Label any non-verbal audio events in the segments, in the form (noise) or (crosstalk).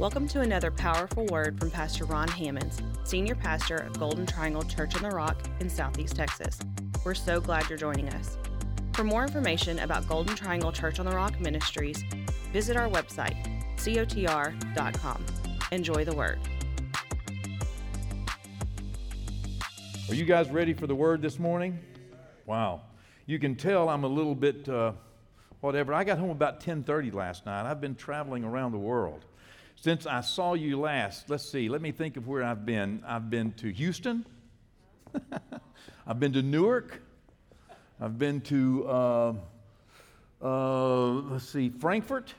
Welcome to another powerful word from Pastor Ron Hammonds, Senior Pastor of Golden Triangle Church on the Rock in Southeast Texas. We're so glad you're joining us. For more information about Golden Triangle Church on the Rock Ministries, visit our website, cotr.com. Enjoy the word. Are you guys ready for the word this morning? Wow. You can tell I'm a little bit uh, whatever. I got home about 10:30 last night. I've been traveling around the world. Since I saw you last, let's see. Let me think of where I've been. I've been to Houston. (laughs) I've been to Newark. I've been to uh, uh, let's see, Frankfurt.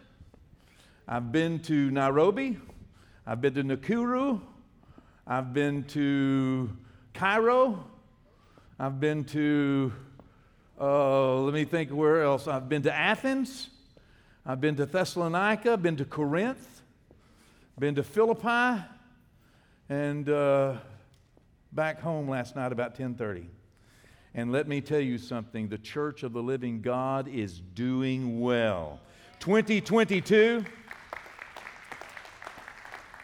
I've been to Nairobi. I've been to Nakuru. I've been to Cairo. I've been to, uh, let me think where else. I've been to Athens. I've been to Thessalonica, been to Corinth, been to Philippi, and uh, back home last night about 10:30. And let me tell you something: the Church of the Living God is doing well. 2022.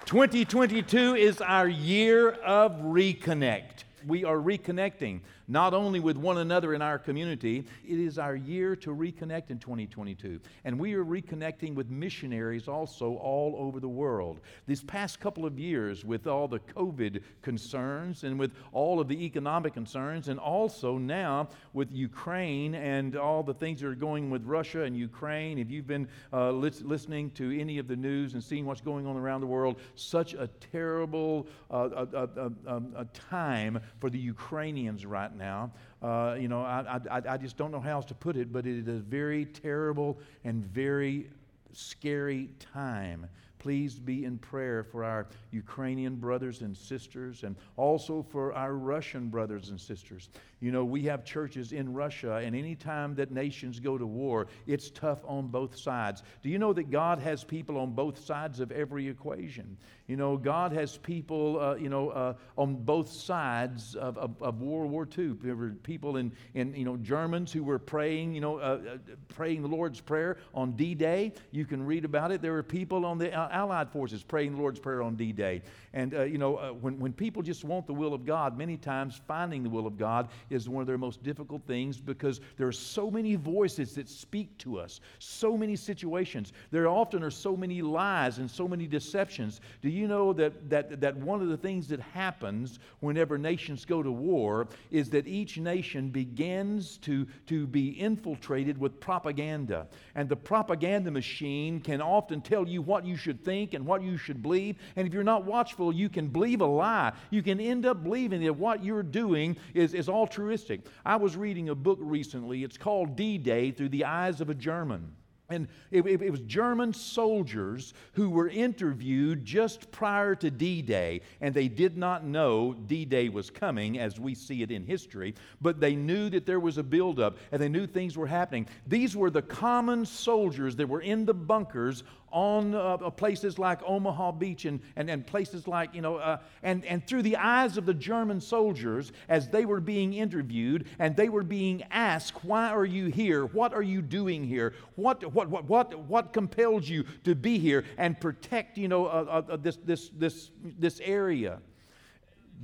2022 is our year of reconnect. We are reconnecting not only with one another in our community, it is our year to reconnect in 2022. And we are reconnecting with missionaries also all over the world. These past couple of years, with all the COVID concerns and with all of the economic concerns, and also now with Ukraine and all the things that are going with Russia and Ukraine, if you've been uh, listening to any of the news and seeing what's going on around the world, such a terrible uh, a, a, a, time for the Ukrainians right now. Uh, you know, I, I, I just don't know how else to put it, but it is a very terrible and very scary time. Please be in prayer for our Ukrainian brothers and sisters and also for our Russian brothers and sisters. You know, we have churches in Russia, and anytime that nations go to war, it's tough on both sides. Do you know that God has people on both sides of every equation? You know, God has people, uh, you know, uh, on both sides of, of, of, World War II. There were people in, in, you know, Germans who were praying, you know, uh, uh praying the Lord's Prayer on D-Day. You can read about it. There were people on the uh, Allied forces praying the Lord's Prayer on D-Day. And, uh, you know, when, when people just want the will of God, many times finding the will of God is one of their most difficult things because there are so many voices that speak to us, so many situations. There often are so many lies and so many deceptions. Do you know that, that, that one of the things that happens whenever nations go to war is that each nation begins to, to be infiltrated with propaganda. And the propaganda machine can often tell you what you should think and what you should believe. And if you're not watchful, you can believe a lie. You can end up believing that what you're doing is, is altruistic. I was reading a book recently. It's called D Day Through the Eyes of a German. And it, it, it, was German soldiers who were interviewed just prior to D Day, and they did not know D Day was coming as we see it in history, but they knew that there was a buildup and they knew things were happening. These were the common soldiers that were in the bunkers on uh, uh, places like Omaha Beach and, and, and places like, you know, uh, and, and through the eyes of the German soldiers as they were being interviewed and they were being asked, Why are you here? What are you doing here? What, what, what, what, what compels you to be here and protect, you know, uh, uh, this, this, this, this area?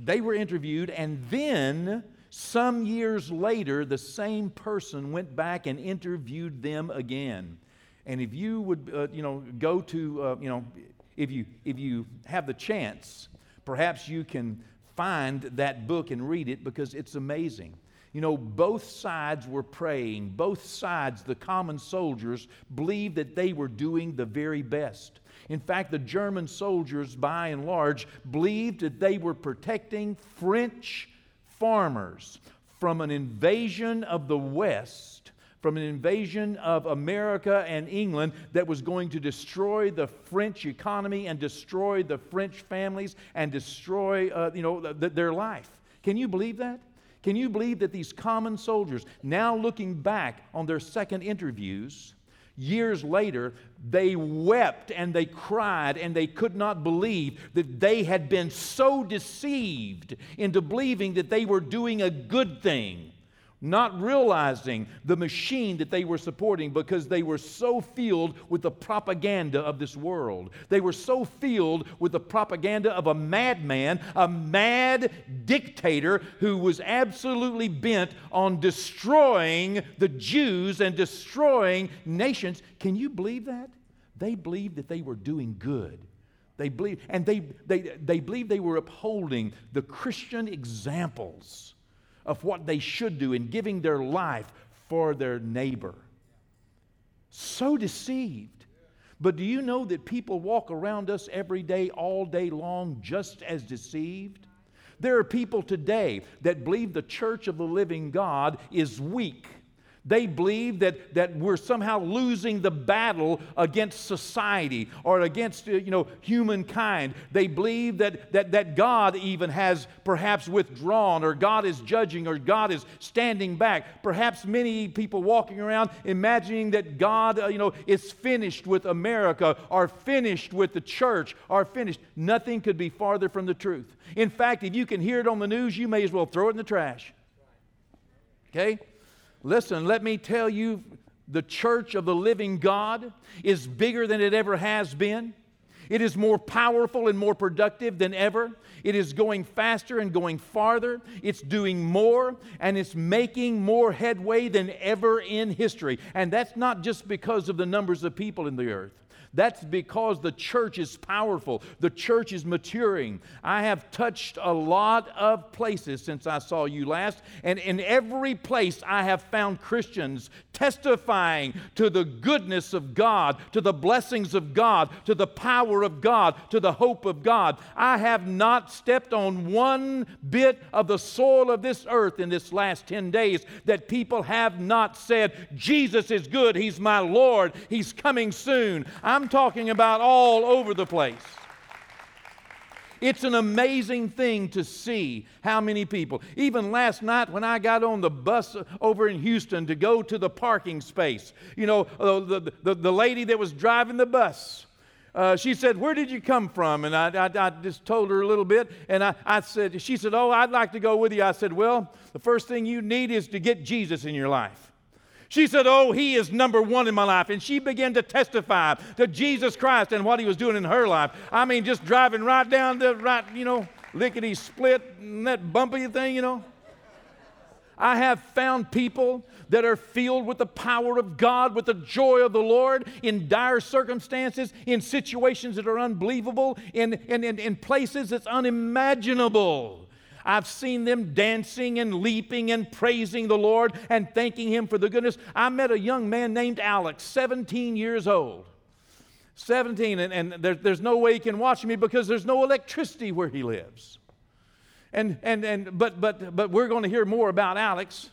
They were interviewed and then. Some years later, the same person went back and interviewed them again. And if you would, uh, you know, go to, uh, you know, if you, if you have the chance, perhaps you can find that book and read it because it's amazing. You know, both sides were praying. Both sides, the common soldiers, believed that they were doing the very best. In fact, the German soldiers, by and large, believed that they were protecting French farmers from an invasion of the West from an invasion of America and England that was going to destroy the French economy and destroy the French families and destroy, uh, you know, th- their life. Can you believe that? Can you believe that these common soldiers, now looking back on their second interviews, years later, they wept and they cried and they could not believe that they had been so deceived into believing that they were doing a good thing not realizing the machine that they were supporting because they were so filled with the propaganda of this world. They were so filled with the propaganda of a madman, a mad dictator who was absolutely bent on destroying the Jews and destroying nations. Can you believe that? They believed that they were doing good. They believed, and they, they, they believed they were upholding the Christian examples of what they should do in giving their life for their neighbor. So deceived. But do you know that people walk around us every day, all day long, just as deceived? There are people today that believe the church of the living God is weak they believe that, that we're somehow losing the battle against society or against uh, you know, humankind. They believe that, that, that God even has perhaps withdrawn or God is judging or God is standing back. Perhaps many people walking around imagining that God uh, you know, is finished with America or finished with the church or finished. Nothing could be farther from the truth. In fact, if you can hear it on the news, you may as well throw it in the trash. Okay? Listen, let me tell you the church of the living God is bigger than it ever has been. It is more powerful and more productive than ever. It is going faster and going farther. It's doing more and it's making more headway than ever in history. And that's not just because of the numbers of people in the earth. That's because the church is powerful, the church is maturing. I have touched a lot of places since I saw you last, and in every place I have found Christians testifying to the goodness of God, to the blessings of God, to the power of God, to the hope of God. I have not stepped on one bit of the soil of this earth in this last 10 days that people have not said, Jesus is good, He's my Lord, He's coming soon. I'm I'm talking about all over the place. It's an amazing thing to see how many people. Even last night when I got on the bus over in Houston to go to the parking space, you know, the, the, the lady that was driving the bus, uh, she said, Where did you come from? And I, I, I, just told her a little bit. And I, I said, She said, Oh, I'd like to go with you. I said, Well, the first thing you need is to get Jesus in your life. She said, Oh, he is number one in my life. And she began to testify to Jesus Christ and what he was doing in her life. I mean, just driving right down the right, you know, lickety split and that bumpy thing, you know. I have found people that are filled with the power of God, with the joy of the Lord in dire circumstances, in situations that are unbelievable, in, in, in, in places that's unimaginable. I've seen them dancing and leaping and praising the Lord and thanking Him for the goodness. I met a young man named Alex, 17 years old. 17, and, and there, there's no way he can watch me because there's no electricity where he lives. And, and, and, but, but, but we're going to hear more about Alex.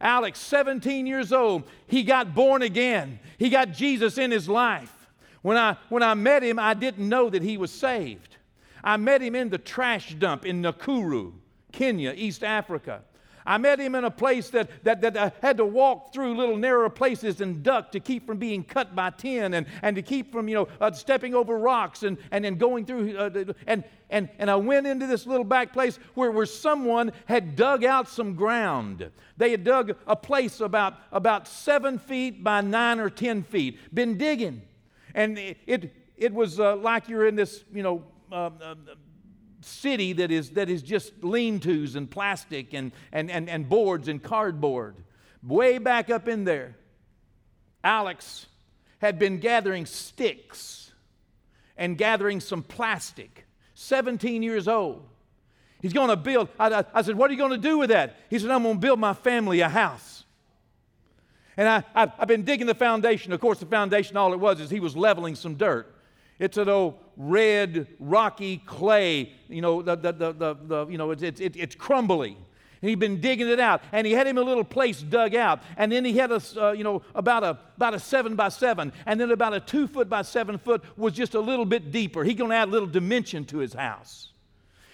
Alex, 17 years old, he got born again. He got Jesus in his life. When I, when I met him, I didn't know that he was saved. I met him in the trash dump in Nakuru, Kenya, East Africa. I met him in a place that, that, that I had to walk through little narrow places and duck to keep from being cut by tin and, and to keep from, you know, uh, stepping over rocks and, and, and going through. Uh, and, and, and I went into this little back place where, where someone had dug out some ground. They had dug a place about, about seven feet by nine or ten feet, been digging. And it, it, it was uh, like you're in this, you know, uh, uh, city that is, that is just lean tos and plastic and, and, and, and boards and cardboard. Way back up in there, Alex had been gathering sticks and gathering some plastic, 17 years old. He's going to build. I, I, I, said, What are you going to do with that? He said, I'm going to build my family a house. And I, I, I've been digging the foundation. Of course, the foundation, all it was is he was leveling some dirt. It's an old red, rocky clay. You know, the, the, the, the, the you know it's, it's, it's crumbly. And he'd been digging it out, and he had him a little place dug out, and then he had a, uh, you know, about a about a seven by seven, and then about a two foot by seven foot was just a little bit deeper. He's going to add a little dimension to his house,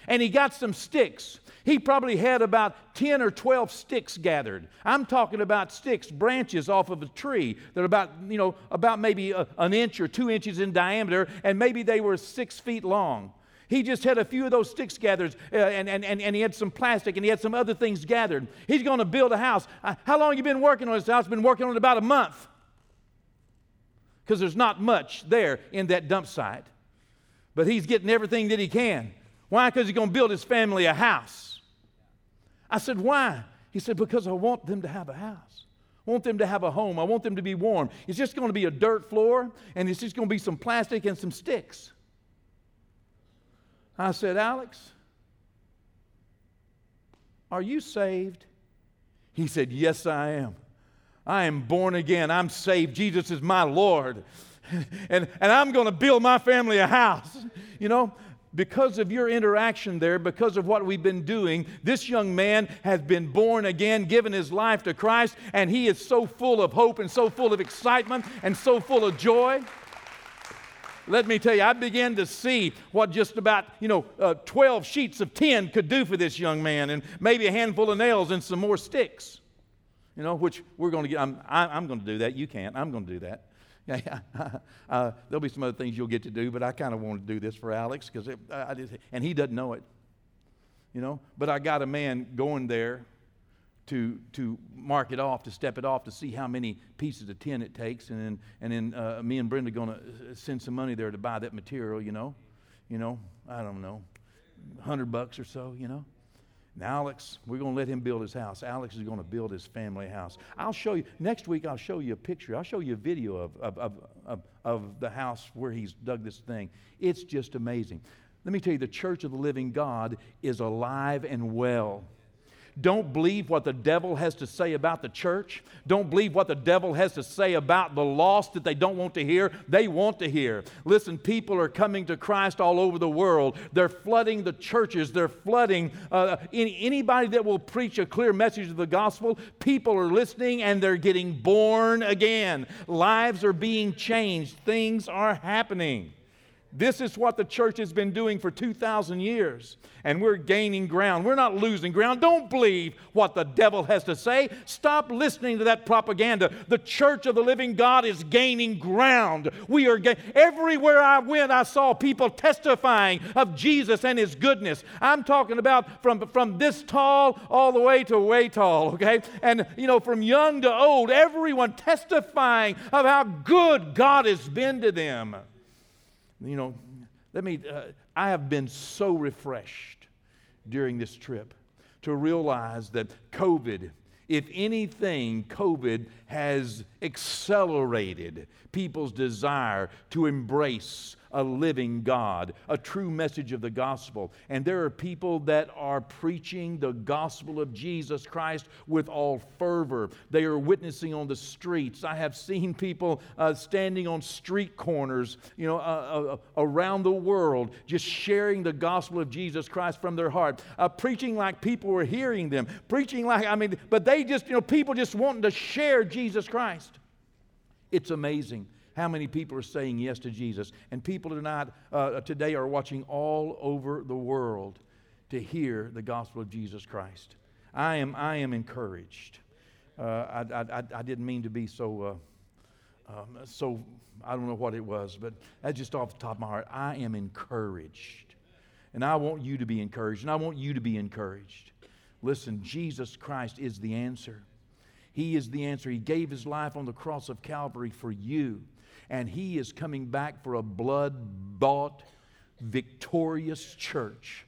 and he got some sticks, he probably had about 10 or 12 sticks gathered. I'm talking about sticks, branches off of a tree that are about, you know, about maybe a, an inch or two inches in diameter, and maybe they were six feet long. He just had a few of those sticks gathered, uh, and, and, and, and he had some plastic, and he had some other things gathered. He's going to build a house. Uh, how long you been working on this house? Been working on it about a month. Because there's not much there in that dump site. But he's getting everything that he can. Why? Because he's going to build his family a house. I said, Why? He said, Because I want them to have a house. I want them to have a home. I want them to be warm. It's just going to be a dirt floor, and it's just going to be some plastic and some sticks. I said, Alex, are you saved? He said, Yes, I am. I am born again. I'm saved. Jesus is my Lord. (laughs) and, and I'm going to build my family a house. (laughs) You know, because of your interaction there, because of what we've been doing, this young man has been born again, given his life to Christ, and he is so full of hope and so full of excitement and so full of joy. Let me tell you, I began to see what just about, you know, uh, 12 sheets of tin could do for this young man, and maybe a handful of nails and some more sticks, you know, which we're going to get. I'm, I, am i am going to do that. You can't. I'm going to do that. (laughs) Yeah, (laughs) uh, there'll be some other things you'll get to do, but I kind of want to do this for Alex because I just, and he doesn't know it, you know. But I got a man going there to to mark it off, to step it off, to see how many pieces of tin it takes, and then and then uh, me and Brenda going to uh, send some money there to buy that material, you know, you know. I don't know, hundred bucks or so, you know. Now, Alex, we're going to let him build his house. Alex is going to build his family house. I'll show you, next week, I'll show you a picture. I'll show you a video of, of, of, of, of the house where he's dug this thing. It's just amazing. Let me tell you, the church of the living God is alive and well. Don't believe what the devil has to say about the church. Don't believe what the devil has to say about the lost that they don't want to hear. They want to hear. Listen, people are coming to Christ all over the world. They're flooding the churches. They're flooding uh, any, anybody that will preach a clear message of the gospel. People are listening and they're getting born again. Lives are being changed. Things are happening. This is what the church has been doing for 2,000 years, and we're gaining ground. We're not losing ground. Don't believe what the devil has to say. Stop listening to that propaganda. The church of the living God is gaining ground. We are ga- everywhere I went, I saw people testifying of Jesus and his goodness. I'm talking about from, from this tall all the way to way tall, okay? And, you know, from young to old, everyone testifying of how good God has been to them. You know, let me, uh, I have been so refreshed during this trip to realize that COVID, if anything, COVID has accelerated people's desire to embrace a living God, a true message of the gospel. And there are people that are preaching the gospel of Jesus Christ with all fervor. They are witnessing on the streets. I have seen people uh, standing on street corners, you know, uh, uh, around the world, just sharing the gospel of Jesus Christ from their heart, uh, preaching like people were hearing them, preaching like, I mean, but they just, you know, people just wanting to share Jesus Christ. It's amazing how many people are saying yes to Jesus. And people tonight, uh, today are watching all over the world to hear the gospel of Jesus Christ. I am, I am encouraged. Uh, I, I, I, didn't mean to be so, uh, um, so, I don't know what it was, but that's just off the top of my heart. I am encouraged. And I want you to be encouraged, and I want you to be encouraged. Listen, Jesus Christ is the answer. He is the answer. He gave his life on the cross of Calvary for you and he is coming back for a blood bought, victorious church.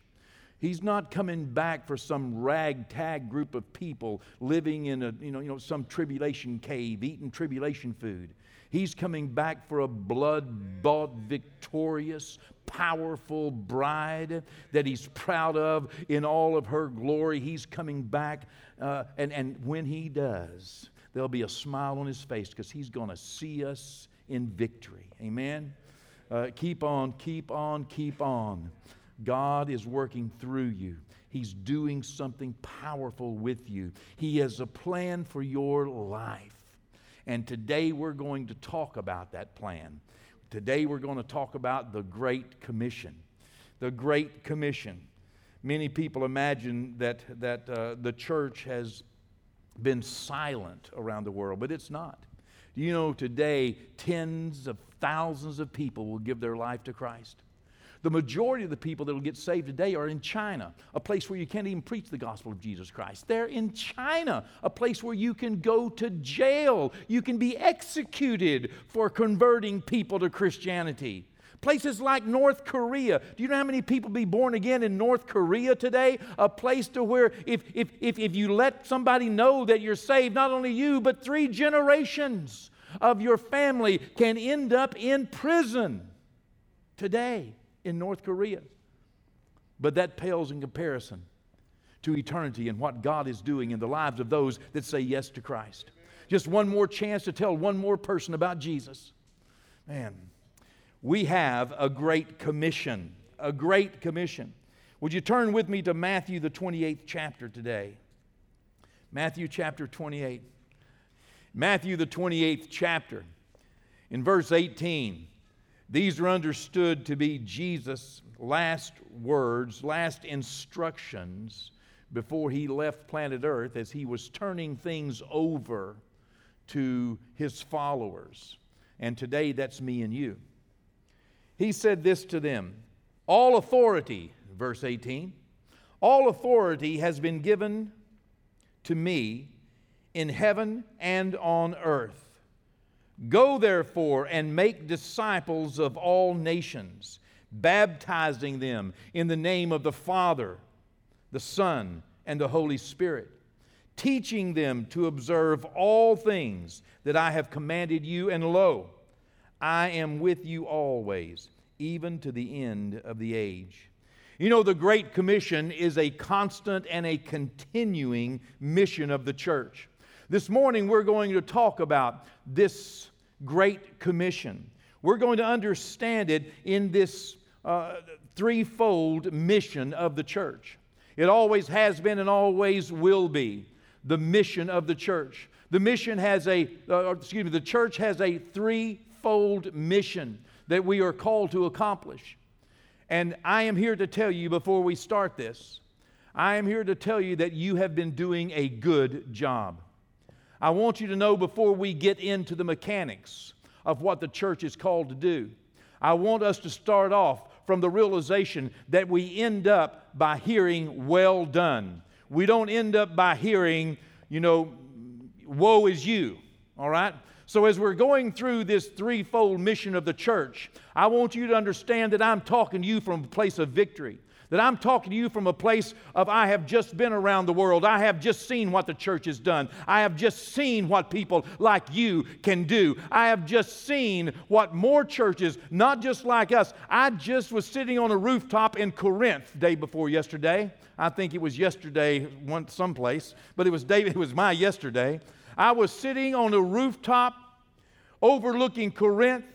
He's not coming back for some ragtag group of people living in a, you know, you know, some tribulation cave, eating tribulation food. He's coming back for a blood bought, victorious, powerful bride that he's proud of in all of her glory. He's coming back, uh, and, and when he does, there'll be a smile on his face because he's going to see us in victory. Amen? Uh, keep on, keep on, keep on. God is working through you. He's doing something powerful with you. He has a plan for your life. And today we're going to talk about that plan. Today we're going to talk about the Great Commission. The Great Commission. Many people imagine that, that uh, the church has been silent around the world, but it's not. Do you know today tens of thousands of people will give their life to Christ? The majority of the people that will get saved today are in China, a place where you can't even preach the gospel of Jesus Christ. They're in China, a place where you can go to jail, you can be executed for converting people to Christianity. Places like North Korea. Do you know how many people be born again in North Korea today? A place to where if, if, if, if you let somebody know that you're saved, not only you, but three generations of your family can end up in prison today in North Korea. But that pales in comparison to eternity and what God is doing in the lives of those that say yes to Christ. Just one more chance to tell one more person about Jesus. Man, we have a great commission. A great commission. Would you turn with me to Matthew, the 28th chapter today? Matthew chapter 28. Matthew, the 28th chapter. In verse 18, these are understood to be Jesus' last words, last instructions before he left planet Earth as he was turning things over to his followers. And today, that's me and you he said this to them All authority, verse 18, all authority has been given to me in heaven and on earth. Go therefore and make disciples of all nations, baptizing them in the name of the Father, the Son, and the Holy Spirit, teaching them to observe all things that I have commanded you, and lo, I am with you always, even to the end of the age. You know, the Great Commission is a constant and a continuing mission of the church. This morning, we're going to talk about this Great Commission. We're going to understand it in this uh, threefold mission of the church. It always has been and always will be the mission of the church. The mission has a, uh, excuse me, the church has a three mission that we are called to accomplish. And I am here to tell you before we start this, I am here to tell you that you have been doing a good job. I want you to know before we get into the mechanics of what the church is called to do, I want us to start off from the realization that we end up by hearing, well done. We don't end up by hearing, you know, woe is you, all right? So, as we're going through this threefold mission of the church, I want you to understand that I'm talking to you from a place of victory. That I'm talking to you from a place of I have just been around the world. I have just seen what the church has done. I have just seen what people like you can do. I have just seen what more churches, not just like us. I just was sitting on a rooftop in Corinth day before yesterday. I think it was yesterday, someplace, but it was David. It was my yesterday. I was sitting on a rooftop overlooking Corinth.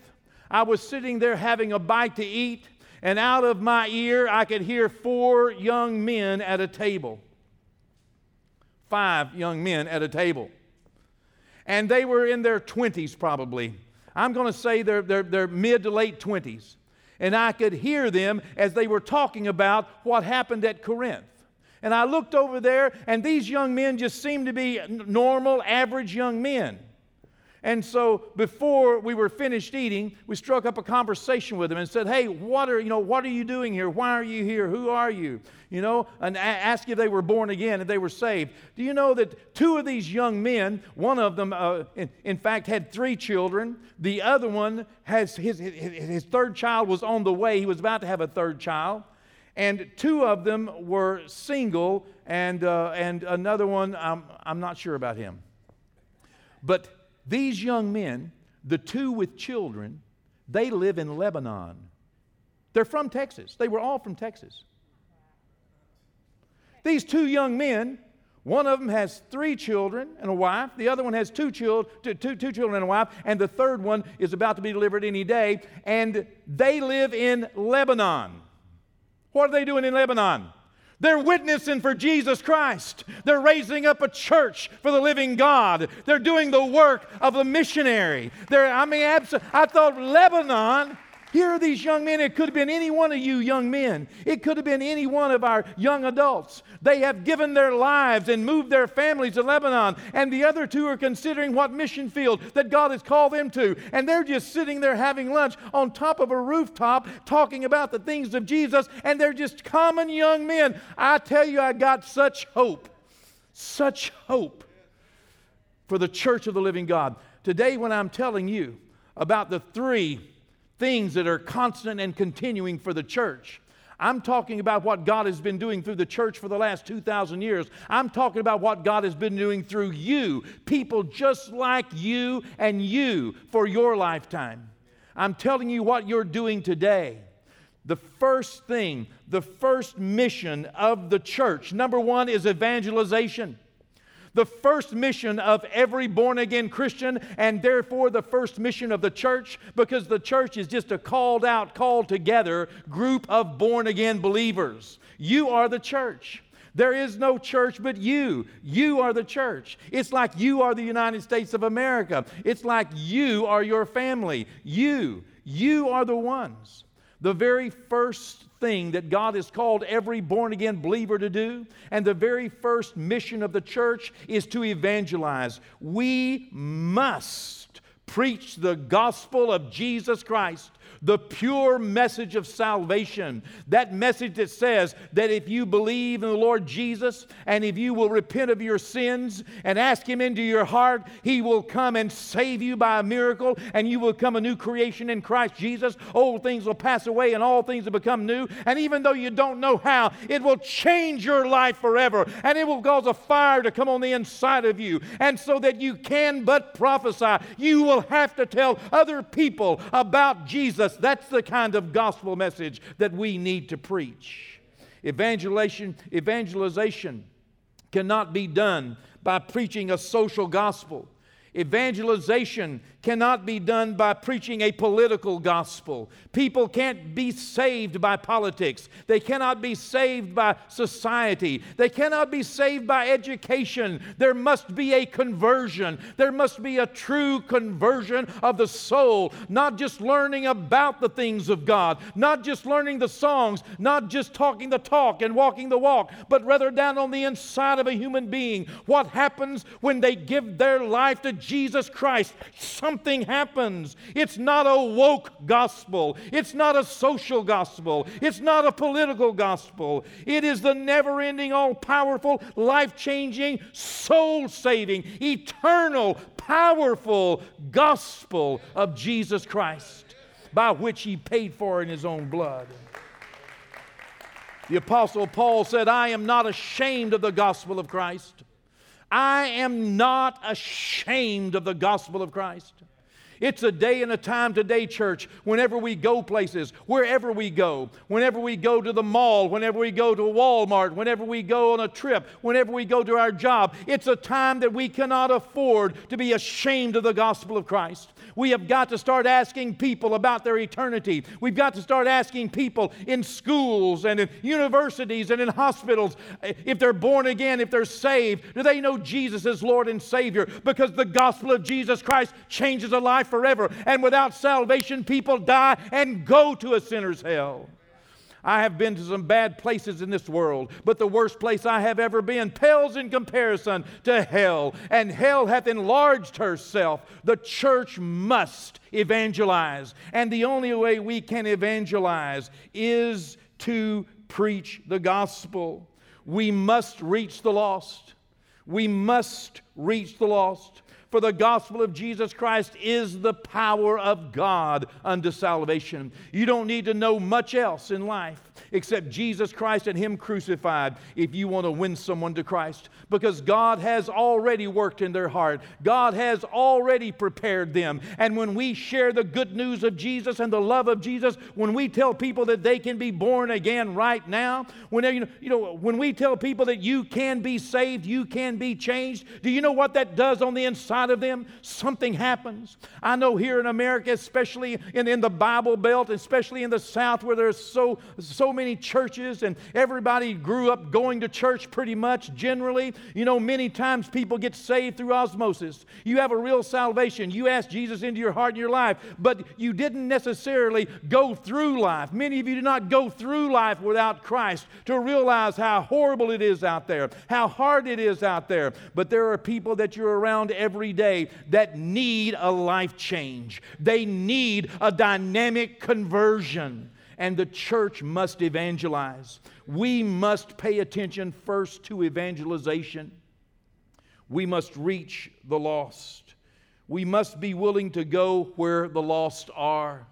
I was sitting there having a bite to eat, and out of my ear, I could hear four young men at a table. Five young men at a table. And they were in their 20s, probably. I'm going to say they're, they're mid to late 20s. And I could hear them as they were talking about what happened at Corinth. And I looked over there, and these young men just seemed to be normal, average young men. And so before we were finished eating, we struck up a conversation with them and said, "Hey, what are you know? What are you doing here? Why are you here? Who are you? You know?" And ask if they were born again, if they were saved. Do you know that two of these young men, one of them, uh, in, in, fact, had three children. The other one has his, his his third child was on the way. He was about to have a third child and two of them were single, and, uh, and another one, I'm, I'm not sure about him. But these young men, the two with children, they live in Lebanon. They're from Texas. They were all from Texas. These two young men, one of them has three children and a wife. The other one has two, chil- two, two, two children and a wife. And the third one is about to be delivered any day. And they live in Lebanon. What are they doing in Lebanon? They're witnessing for Jesus Christ. They're raising up a church for the living God. They're doing the work of a missionary. They're, I mean, abs- I thought Lebanon, Here are these young men. It could have been any one of you young men. It could have been any one of our young adults. They have given their lives and moved their families to Lebanon, and the other two are considering what mission field that God has called them to. And they're just sitting there having lunch on top of a rooftop talking about the things of Jesus, and they're just common young men. I tell you, I got such hope, such hope for the church of the living God. Today, when I'm telling you about the three things that are constant and continuing for the church. I'm talking about what God has been doing through the church for the last 2,000 years. I'm talking about what God has been doing through you, people just like you and you for your lifetime. I'm telling you what you're doing today. The first thing, the first mission of the church, number one, is evangelization the first mission of every born again Christian, and therefore the first mission of the church, because the church is just a called out, called together group of born again believers. You are the church. There is no church but you. You are the church. It's like you are the United States of America. It's like you are your family. You, you are the ones. The very first thing that God has called every born again believer to do. And the very first mission of the church is to evangelize. We must preach the gospel of Jesus Christ the pure message of salvation. That message that says that if you believe in the Lord Jesus and if you will repent of your sins and ask Him into your heart, He will come and save you by a miracle and you will become a new creation in Christ Jesus. Old things will pass away and all things will become new. And even though you don't know how, it will change your life forever and it will cause a fire to come on the inside of you. And so that you can but prophesy, you will have to tell other people about Jesus us. That's the kind of gospel message that we need to preach. Evangelization, evangelization cannot be done by preaching a social gospel. Evangelization cannot be done by preaching a political gospel. People can't be saved by politics. They cannot be saved by society. They cannot be saved by education. There must be a conversion. There must be a true conversion of the soul, not just learning about the things of God, not just learning the songs, not just talking the talk and walking the walk, but rather down on the inside of a human being. What happens when they give their life to Jesus Christ? Something happens. It's not a woke gospel, it's not a social gospel, it's not a political gospel. It is the never ending, all powerful, life changing, soul saving, eternal, powerful gospel of Jesus Christ by which He paid for in His own blood. The Apostle Paul said, I am not ashamed of the gospel of Christ. I am not ashamed of the gospel of Christ. It's a day and a time today, church, whenever we go places, wherever we go, whenever we go to the mall, whenever we go to Walmart, whenever we go on a trip, whenever we go to our job, it's a time that we cannot afford to be ashamed of the gospel of Christ. We have got to start asking people about their eternity. We've got to start asking people in schools and in universities and in hospitals eh, if they're born again, if they're saved, do they know Jesus as Lord and Savior? Because the gospel of Jesus Christ changes a life forever. And without salvation, people die and go to a sinner's hell. I have been to some bad places in this world, but the worst place I have ever been pales in comparison to hell. And hell hath enlarged herself. The church must evangelize. And the only way we can evangelize is to preach the gospel. We must reach the lost. We must reach the lost. For the gospel of Jesus Christ is the power of God unto salvation. You don't need to know much else in life except Jesus Christ and Him crucified if you want to win someone to Christ. Because God has already worked in their heart, God has already prepared them. And when we share the good news of Jesus and the love of Jesus, when we tell people that they can be born again right now, when, you know, you know, when we tell people that you can be saved, you can be changed, do you know what that does on the inside? of them, something happens. I know here in America, especially in, in the Bible Belt, especially in the South where there's so, so many churches and everybody grew up going to church pretty much generally. You know, many times people get saved through osmosis. You have a real salvation. You ask Jesus into your heart and your life, but you didn't necessarily go through life. Many of you did not go through life without Christ to realize how horrible it is out there, how hard it is out there. But there are people that you're around every day that need a life change, they need a dynamic conversion. And the church must evangelize. We must pay attention first to evangelization. We must reach the lost. We must be willing to go where the lost are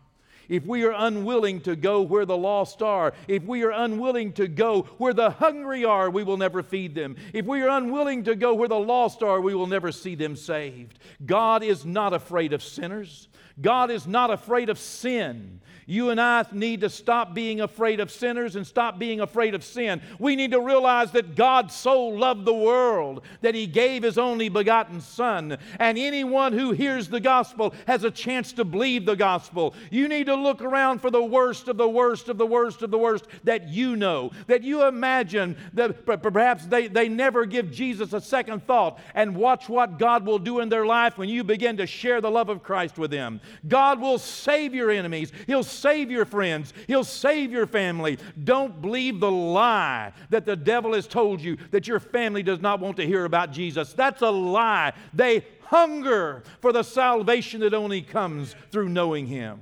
if we are unwilling to go where the lost are, if we are unwilling to go where the hungry are, we will never feed them. If we are unwilling to go where the lost are, we will never see them saved. God is not afraid of sinners. God is not afraid of sin. You and I need to stop being afraid of sinners and stop being afraid of sin. We need to realize that God so loved the world that He gave His only begotten Son. And anyone who hears the gospel has a chance to believe the gospel. You need to look around for the worst of the worst of the worst of the worst that you know, that you imagine that perhaps they, they never give Jesus a second thought and watch what God will do in their life when you begin to share the love of Christ with them. God will save your enemies. He'll save your friends, He'll save your family. Don't believe the lie that the devil has told you that your family does not want to hear about Jesus. That's a lie. They hunger for the salvation that only comes through knowing Him.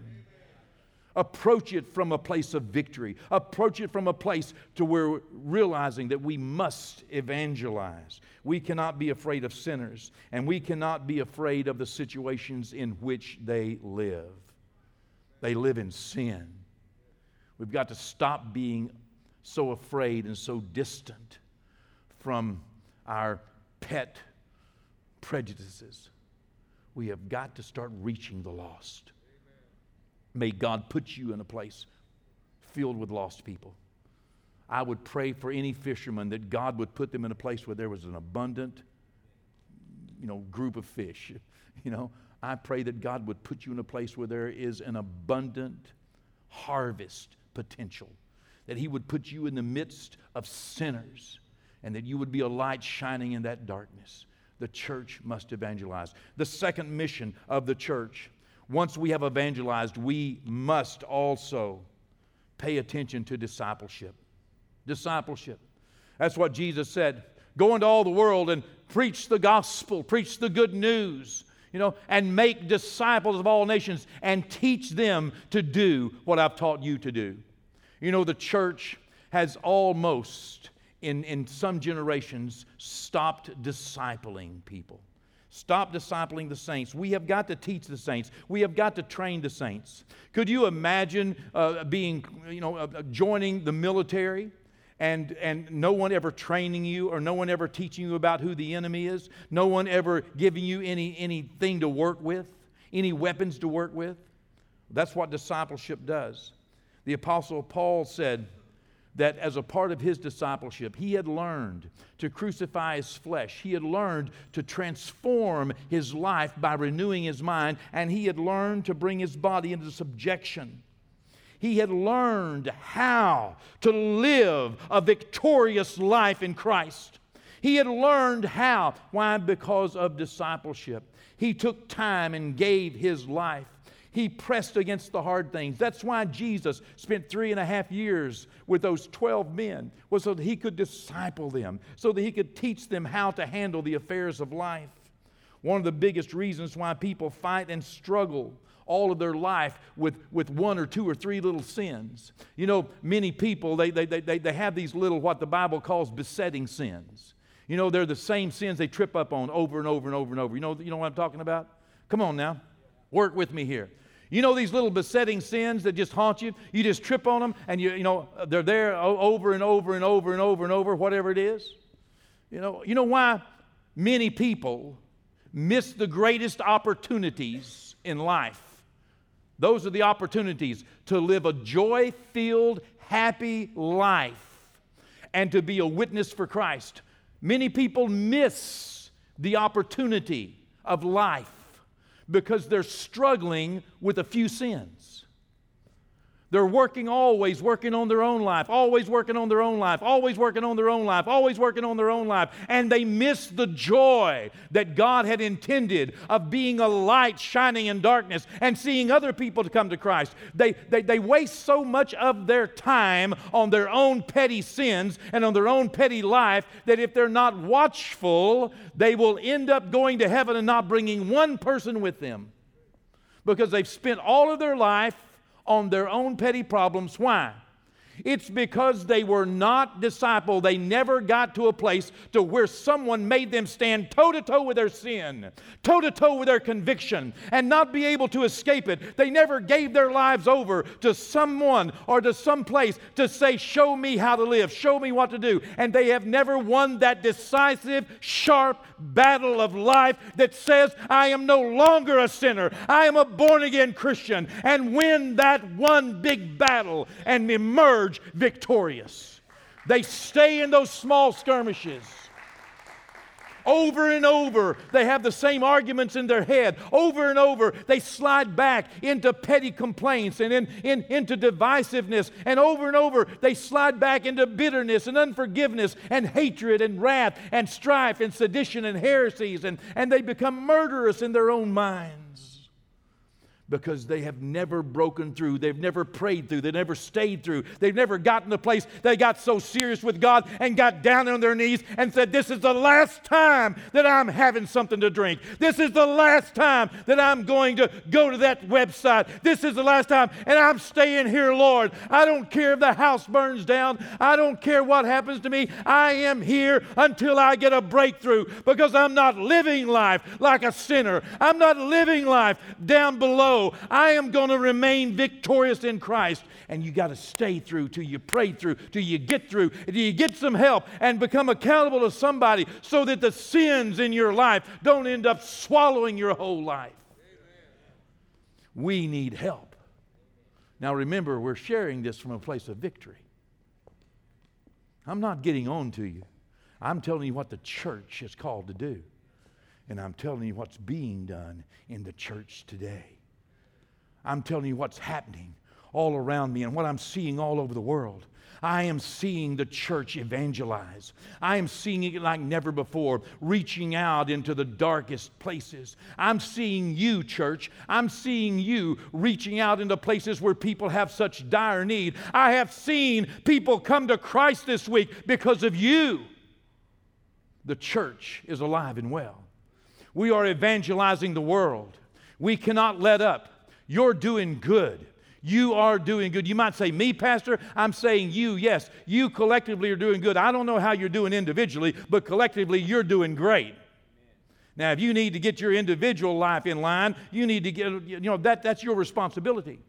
Approach it from a place of victory. Approach it from a place to where realizing that we must evangelize. We cannot be afraid of sinners, and we cannot be afraid of the situations in which they live. They live in sin. We've got to stop being so afraid and so distant from our pet prejudices. We have got to start reaching the lost. May God put you in a place filled with lost people. I would pray for any fisherman that God would put them in a place where there was an abundant, you know, group of fish. (laughs) You know, I pray that God would put you in a place where there is an abundant harvest potential, that He would put you in the midst of sinners, and that you would be a light shining in that darkness. The church must evangelize. The second mission of the church, once we have evangelized, we must also pay attention to discipleship. Discipleship. That's what Jesus said. Go into all the world and preach the gospel, preach the good news you know, and make disciples of all nations and teach them to do what I've taught you to do. You know, the church has almost, in, in some generations, stopped discipling people. Stop discipling the saints. We have got to teach the saints. We have got to train the saints. Could you imagine uh, being, you know, uh, joining the military? And, and no one ever training you or no one ever teaching you about who the enemy is, no one ever giving you any, anything to work with, any weapons to work with. That's what discipleship does. The Apostle Paul said that as a part of his discipleship, he had learned to crucify his flesh. He had learned to transform his life by renewing his mind, and he had learned to bring his body into subjection he had learned how to live a victorious life in Christ. He had learned how. Why? Because of discipleship. He took time and gave his life. He pressed against the hard things. That's why Jesus spent three and a half years with those 12 men, was so that he could disciple them, so that he could teach them how to handle the affairs of life. One of the biggest reasons why people fight and struggle all of their life with, with one or two or three little sins. You know, many people, they, they, they, they have these little, what the Bible calls besetting sins. You know, they're the same sins they trip up on over and over and over and over. You know, you know what I'm talking about? Come on now, work with me here. You know these little besetting sins that just haunt you? You just trip on them and you, you know, they're there over and over and over and over and over, whatever it is. You know, you know why many people miss the greatest opportunities in life? Those are the opportunities to live a joy filled, happy life and to be a witness for Christ. Many people miss the opportunity of life because they're struggling with a few sins. They're working always, working on their own life, always working on their own life, always working on their own life, always working on their own life. And they miss the joy that God had intended of being a light shining in darkness and seeing other people to come to Christ. They, they, they waste so much of their time on their own petty sins and on their own petty life that if they're not watchful, they will end up going to heaven and not bringing one person with them because they've spent all of their life on their own petty problems. Why? It's because they were not disciple. They never got to a place to where someone made them stand toe to toe with their sin, toe to toe with their conviction, and not be able to escape it. They never gave their lives over to someone or to some place to say, Show me how to live, show me what to do. And they have never won that decisive, sharp battle of life that says, I am no longer a sinner, I am a born again Christian, and win that one big battle and emerge emerge victorious. They stay in those small skirmishes. Over and over, they have the same arguments in their head. Over and over, they slide back into petty complaints and in, in, into divisiveness. And over and over, they slide back into bitterness and unforgiveness and hatred and wrath and strife and sedition and heresies. And, and they become murderous in their own minds because they have never broken through. They've never prayed through. They've never stayed through. They've never gotten to place they got so serious with God and got down on their knees and said, This is the last time that I'm having something to drink. This is the last time that I'm going to go to that website. This is the last time, and I'm staying here, Lord. I don't care if the house burns down. I don't care what happens to me. I am here until I get a breakthrough because I'm not living life like a sinner. I'm not living life down below I am going to remain victorious in Christ. And you got to stay through till you pray through, till you get through, till you get some help and become accountable to somebody so that the sins in your life don't end up swallowing your whole life. We need help. Now remember, we're sharing this from a place of victory. I'm not getting on to you. I'm telling you what the church is called to do. And I'm telling you what's being done in the church today. I'm telling you what's happening all around me and what I'm seeing all over the world. I am seeing the church evangelize. I am seeing it like never before, reaching out into the darkest places. I'm seeing you, church. I'm seeing you reaching out into places where people have such dire need. I have seen people come to Christ this week because of you. The church is alive and well. We are evangelizing the world. We cannot let up. You're doing good. You are doing good. You might say, Me, Pastor, I'm saying you, yes. You collectively are doing good. I don't know how you're doing individually, but collectively you're doing great. Now, if you need to get your individual life in line, you need to get, you know, that, that's your responsibility.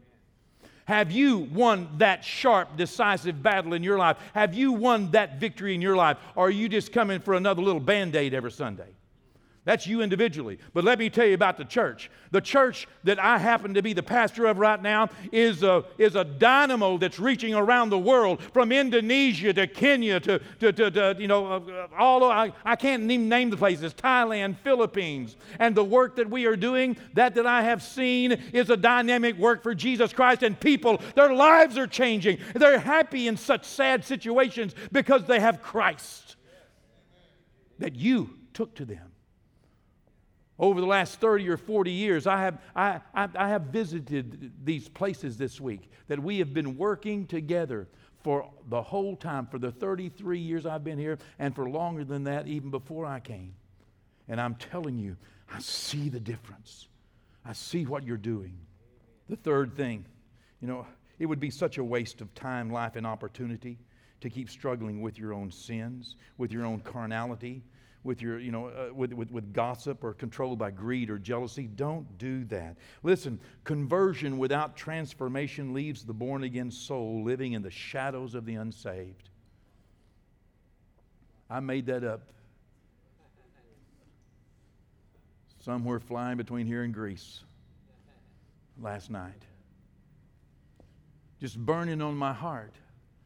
Have you won that sharp, decisive battle in your life? Have you won that victory in your life? Or are you just coming for another little band aid every Sunday? That's you individually. But let me tell you about the church. The church that I happen to be the pastor of right now is a, is a dynamo that's reaching around the world from Indonesia to Kenya to, to, to, to you know, uh, all I, I can't even name the places Thailand, Philippines. And the work that we are doing, that that I have seen, is a dynamic work for Jesus Christ. And people, their lives are changing. They're happy in such sad situations because they have Christ that you took to them over the last 30 or 40 years, I have, I, I, I, have visited these places this week that we have been working together for the whole time, for the 33 years I've been here, and for longer than that, even before I came. And I'm telling you, I see the difference. I see what you're doing. The third thing, you know, it would be such a waste of time, life, and opportunity to keep struggling with your own sins, with your own carnality, with your, you know, uh, with, with, with gossip or controlled by greed or jealousy. Don't do that. Listen, conversion without transformation leaves the born again soul living in the shadows of the unsaved. I made that up. Somewhere flying between here and Greece last night. Just burning on my heart.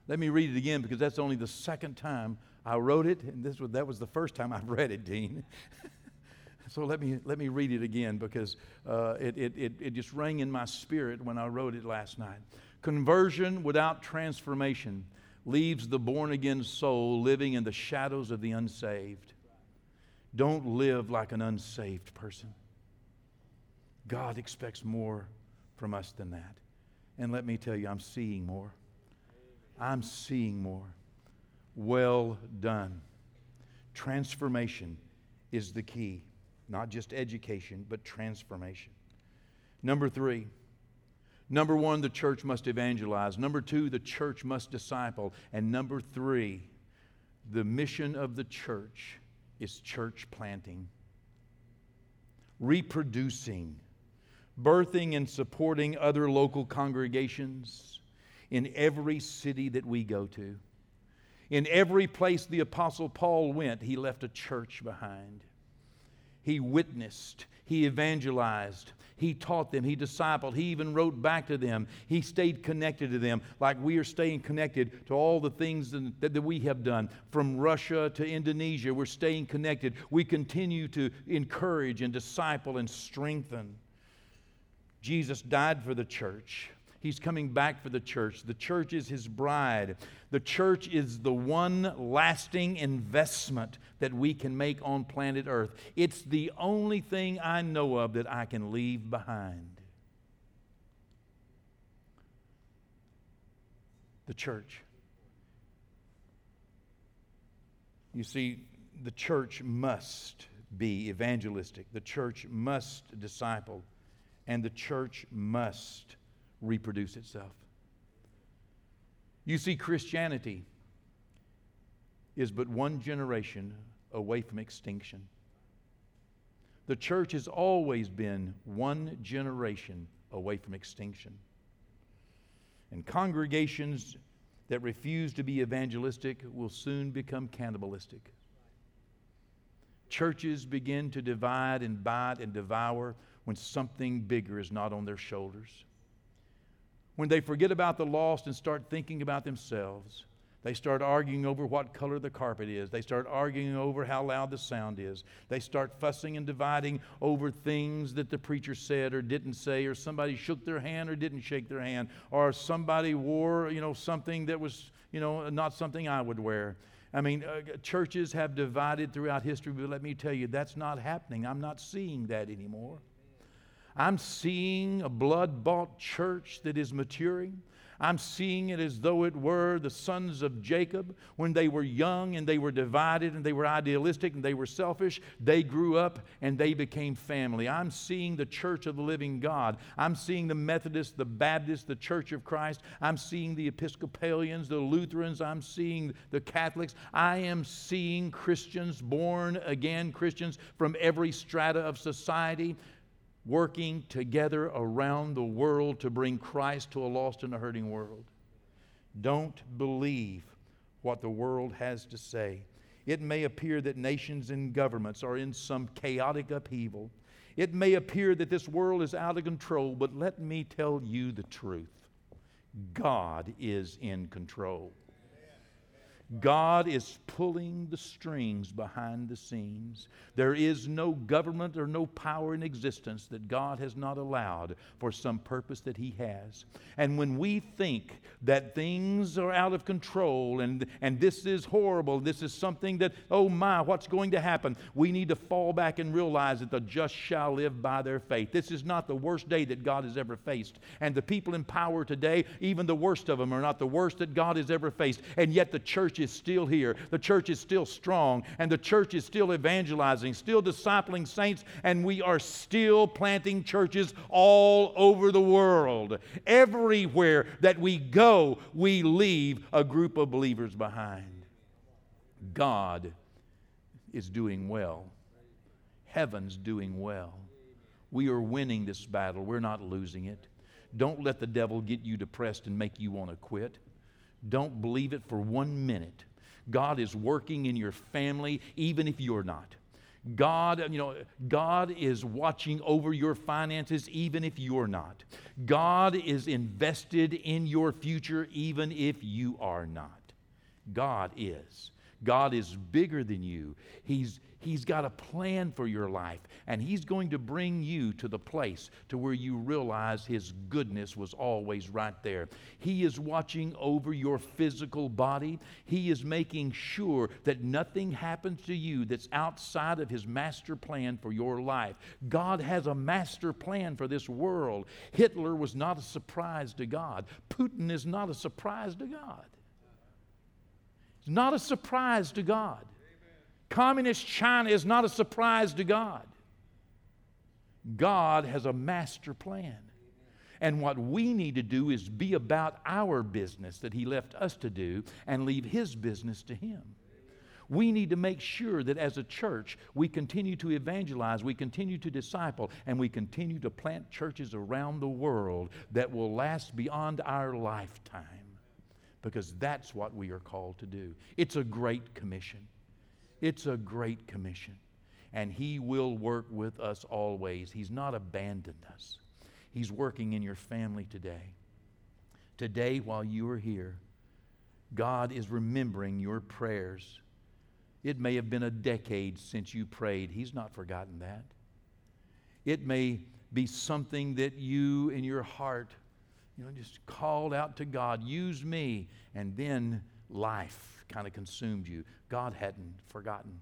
Let me read it again because that's only the second time I wrote it, and this was, that was the first time I've read it, Dean. (laughs) So let me, let me read it again because uh, it, it, it, it just rang in my spirit when I wrote it last night. Conversion without transformation leaves the born again soul living in the shadows of the unsaved. Don't live like an unsaved person. God expects more from us than that. And let me tell you, I'm seeing more. I'm seeing more. Well done. Transformation is the key, not just education, but transformation. Number three, number one, the church must evangelize. Number two, the church must disciple. And number three, the mission of the church is church planting, reproducing, birthing and supporting other local congregations in every city that we go to. In every place the Apostle Paul went, he left a church behind. He witnessed, he evangelized, he taught them, he discipled, he even wrote back to them. He stayed connected to them like we are staying connected to all the things that, that we have done. From Russia to Indonesia, we're staying connected. We continue to encourage and disciple and strengthen. Jesus died for the church. He's coming back for the church. The church is his bride. The church is the one lasting investment that we can make on planet Earth. It's the only thing I know of that I can leave behind. The church. You see, the church must be evangelistic, the church must disciple, and the church must reproduce itself. You see, Christianity is but one generation away from extinction. The church has always been one generation away from extinction. And congregations that refuse to be evangelistic will soon become cannibalistic. Churches begin to divide and bite and devour when something bigger is not on their shoulders when they forget about the lost and start thinking about themselves. They start arguing over what color the carpet is. They start arguing over how loud the sound is. They start fussing and dividing over things that the preacher said or didn't say, or somebody shook their hand or didn't shake their hand, or somebody wore, you know, something that was, you know, not something I would wear. I mean, uh, churches have divided throughout history, but let me tell you, that's not happening. I'm not seeing that anymore. I'm seeing a blood bought church that is maturing. I'm seeing it as though it were the sons of Jacob when they were young and they were divided and they were idealistic and they were selfish. They grew up and they became family. I'm seeing the church of the living God. I'm seeing the Methodists, the Baptists, the Church of Christ. I'm seeing the Episcopalians, the Lutherans. I'm seeing the Catholics. I am seeing Christians, born again Christians from every strata of society working together around the world to bring Christ to a lost and a hurting world. Don't believe what the world has to say. It may appear that nations and governments are in some chaotic upheaval. It may appear that this world is out of control, but let me tell you the truth God is in control. God is pulling the strings behind the scenes. There is no government or no power in existence that God has not allowed for some purpose that He has. And when we think that things are out of control and, and this is horrible, this is something that, oh my, what's going to happen? We need to fall back and realize that the just shall live by their faith. This is not the worst day that God has ever faced. And the people in power today, even the worst of them, are not the worst that God has ever faced. And yet the church is still here. The church is still strong, and the church is still evangelizing, still discipling saints, and we are still planting churches all over the world. Everywhere that we go, we leave a group of believers behind. God is doing well, heaven's doing well. We are winning this battle, we're not losing it. Don't let the devil get you depressed and make you want to quit. Don't believe it for one minute. God is working in your family, even if you're not. God, you know, God is watching over your finances even if you're not. God is invested in your future even if you are not. God is. God is bigger than you. He's, he's got a plan for your life, and He's going to bring you to the place to where you realize His goodness was always right there. He is watching over your physical body. He is making sure that nothing happens to you that's outside of His master plan for your life. God has a master plan for this world. Hitler was not a surprise to God. Putin is not a surprise to God. It's not a surprise to God. Communist China is not a surprise to God. God has a master plan. And what we need to do is be about our business that He left us to do and leave His business to Him. We need to make sure that as a church, we continue to evangelize, we continue to disciple, and we continue to plant churches around the world that will last beyond our lifetime because that's what we are called to do. It's a great commission. It's a great commission. And He will work with us always. He's not abandoned us, He's working in your family today. Today, while you are here, God is remembering your prayers. It may have been a decade since you prayed. He's not forgotten that. It may be something that you in your heart you know, just called out to God, use me, and then life kind of consumed you. God hadn't forgotten.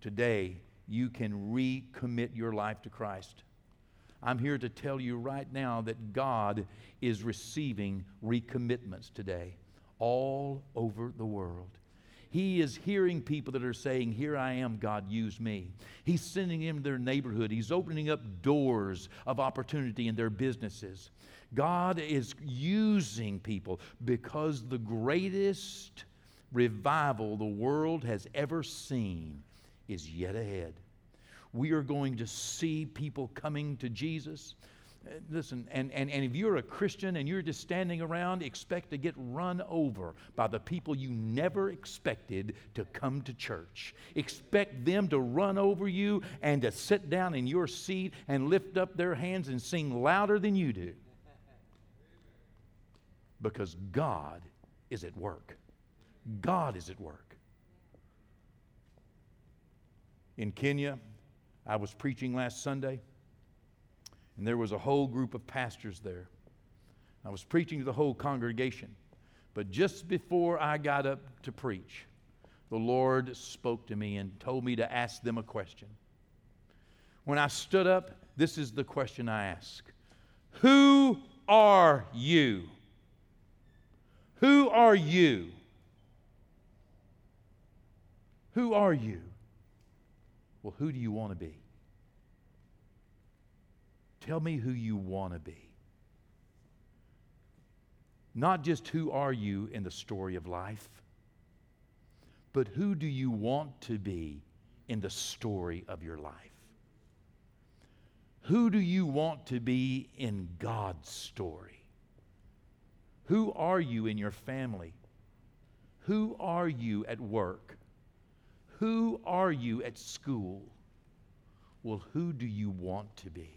Today, you can recommit your life to Christ. I'm here to tell you right now that God is receiving recommitments today all over the world. He is hearing people that are saying, Here I am, God, use me. He's sending them to their neighborhood. He's opening up doors of opportunity in their businesses. God is using people because the greatest revival the world has ever seen is yet ahead. We are going to see people coming to Jesus. Uh, listen, and, and, and if you're a Christian and you're just standing around, expect to get run over by the people you never expected to come to church. Expect them to run over you and to sit down in your seat and lift up their hands and sing louder than you do because God is at work. God is at work. In Kenya, I was preaching last Sunday, and there was a whole group of pastors there. I was preaching to the whole congregation. But just before I got up to preach, the Lord spoke to me and told me to ask them a question. When I stood up, this is the question I asked Who are you? Who are you? Who are you? Well, who do you want to be? Tell me who you want to be. Not just who are you in the story of life, but who do you want to be in the story of your life? Who do you want to be in God's story? Who are you in your family? Who are you at work? Who are you at school? Well, who do you want to be?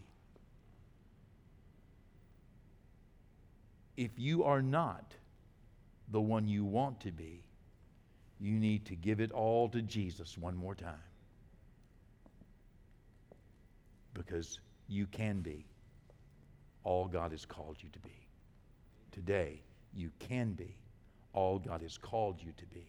If you are not the one you want to be, you need to give it all to Jesus one more time. Because you can be all God has called you to be today, you can be all God has called you to be.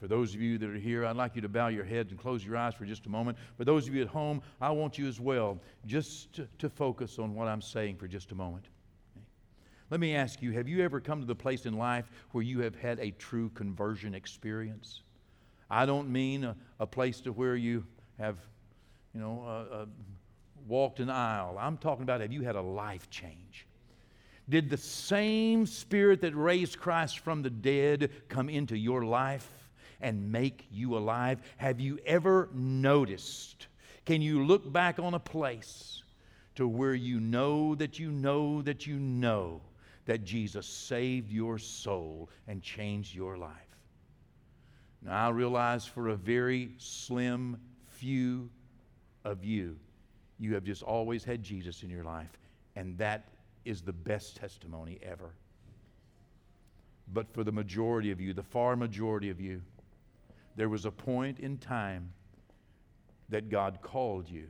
For those of you that are here, I'd like you to bow your heads and close your eyes for just a moment. For those of you at home, I want you as well just to, to focus on what I'm saying for just a moment. Let me ask you have you ever come to the place in life where you have had a true conversion experience? I don't mean a, a place to where you have, you know, uh, uh, walked an aisle. I'm talking about have you had a life change? Did the same Spirit that raised Christ from the dead come into your life and make you alive? Have you ever noticed? Can you look back on a place to where you know that you know that you know that Jesus saved your soul and changed your life? Now, I realize for a very slim few of you, you have just always had Jesus in your life, and that is the best testimony ever. But for the majority of you, the far majority of you, there was a point in time that God called you,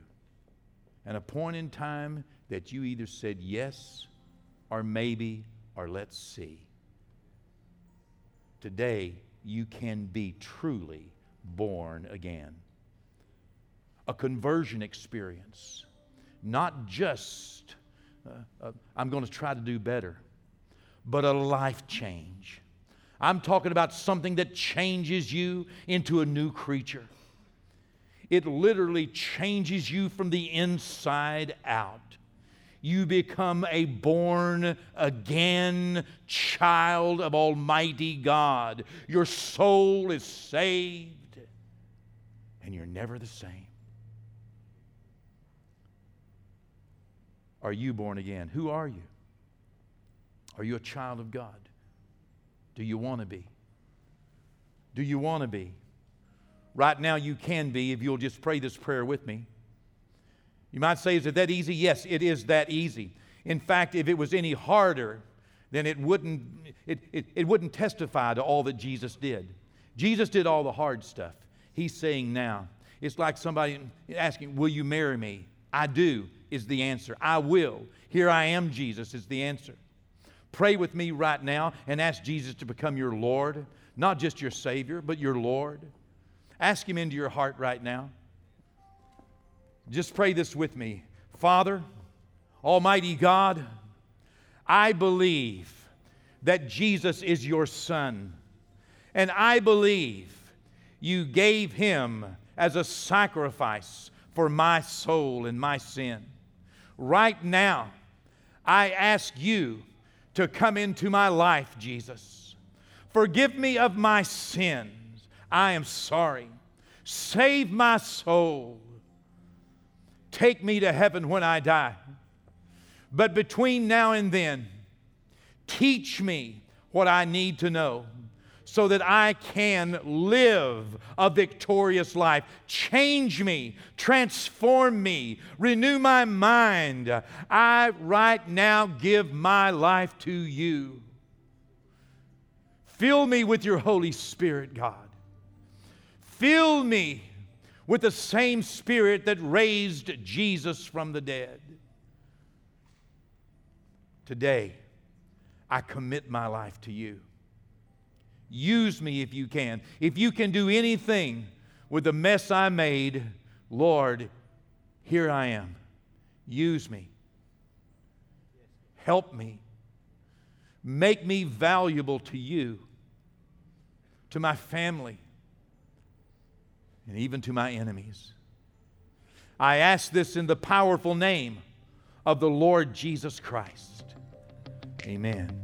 and a point in time that you either said yes or maybe or let's see. Today, you can be truly born again. A conversion experience, not just, uh, I'm going to try to do better, but a life change. I'm talking about something that changes you into a new creature. It literally changes you from the inside out. You become a born again child of Almighty God. Your soul is saved, and you're never the same. Are you born again? Who are you? Are you a child of God? Do you want to be? Do you want to be? Right now, you can be if you'll just pray this prayer with me. You might say, Is it that easy? Yes, it is that easy. In fact, if it was any harder, then it wouldn't, it, it, it wouldn't testify to all that Jesus did. Jesus did all the hard stuff. He's saying now, it's like somebody asking, Will you marry me? I do, is the answer. I will. Here I am, Jesus, is the answer. Pray with me right now and ask Jesus to become your Lord, not just your Savior, but your Lord. Ask Him into your heart right now. Just pray this with me. Father, Almighty God, I believe that Jesus is your Son, and I believe you gave Him as a sacrifice for my soul and my sin. Right now, I ask you to come into my life, Jesus. Forgive me of my sins. I am sorry. Save my soul. Take me to heaven when I die. But between now and then, teach me what I need to know so that I can live a victorious life. Change me, transform me, renew my mind. I right now give my life to you. Fill me with your Holy Spirit, God. Fill me with the same Spirit that raised Jesus from the dead. Today, I commit my life to you. Use me if you can. If you can do anything with the mess I made, Lord, here I am. Use me. Help me. Make me valuable to you, to my family, and even to my enemies. I ask this in the powerful name of the Lord Jesus Christ. Amen.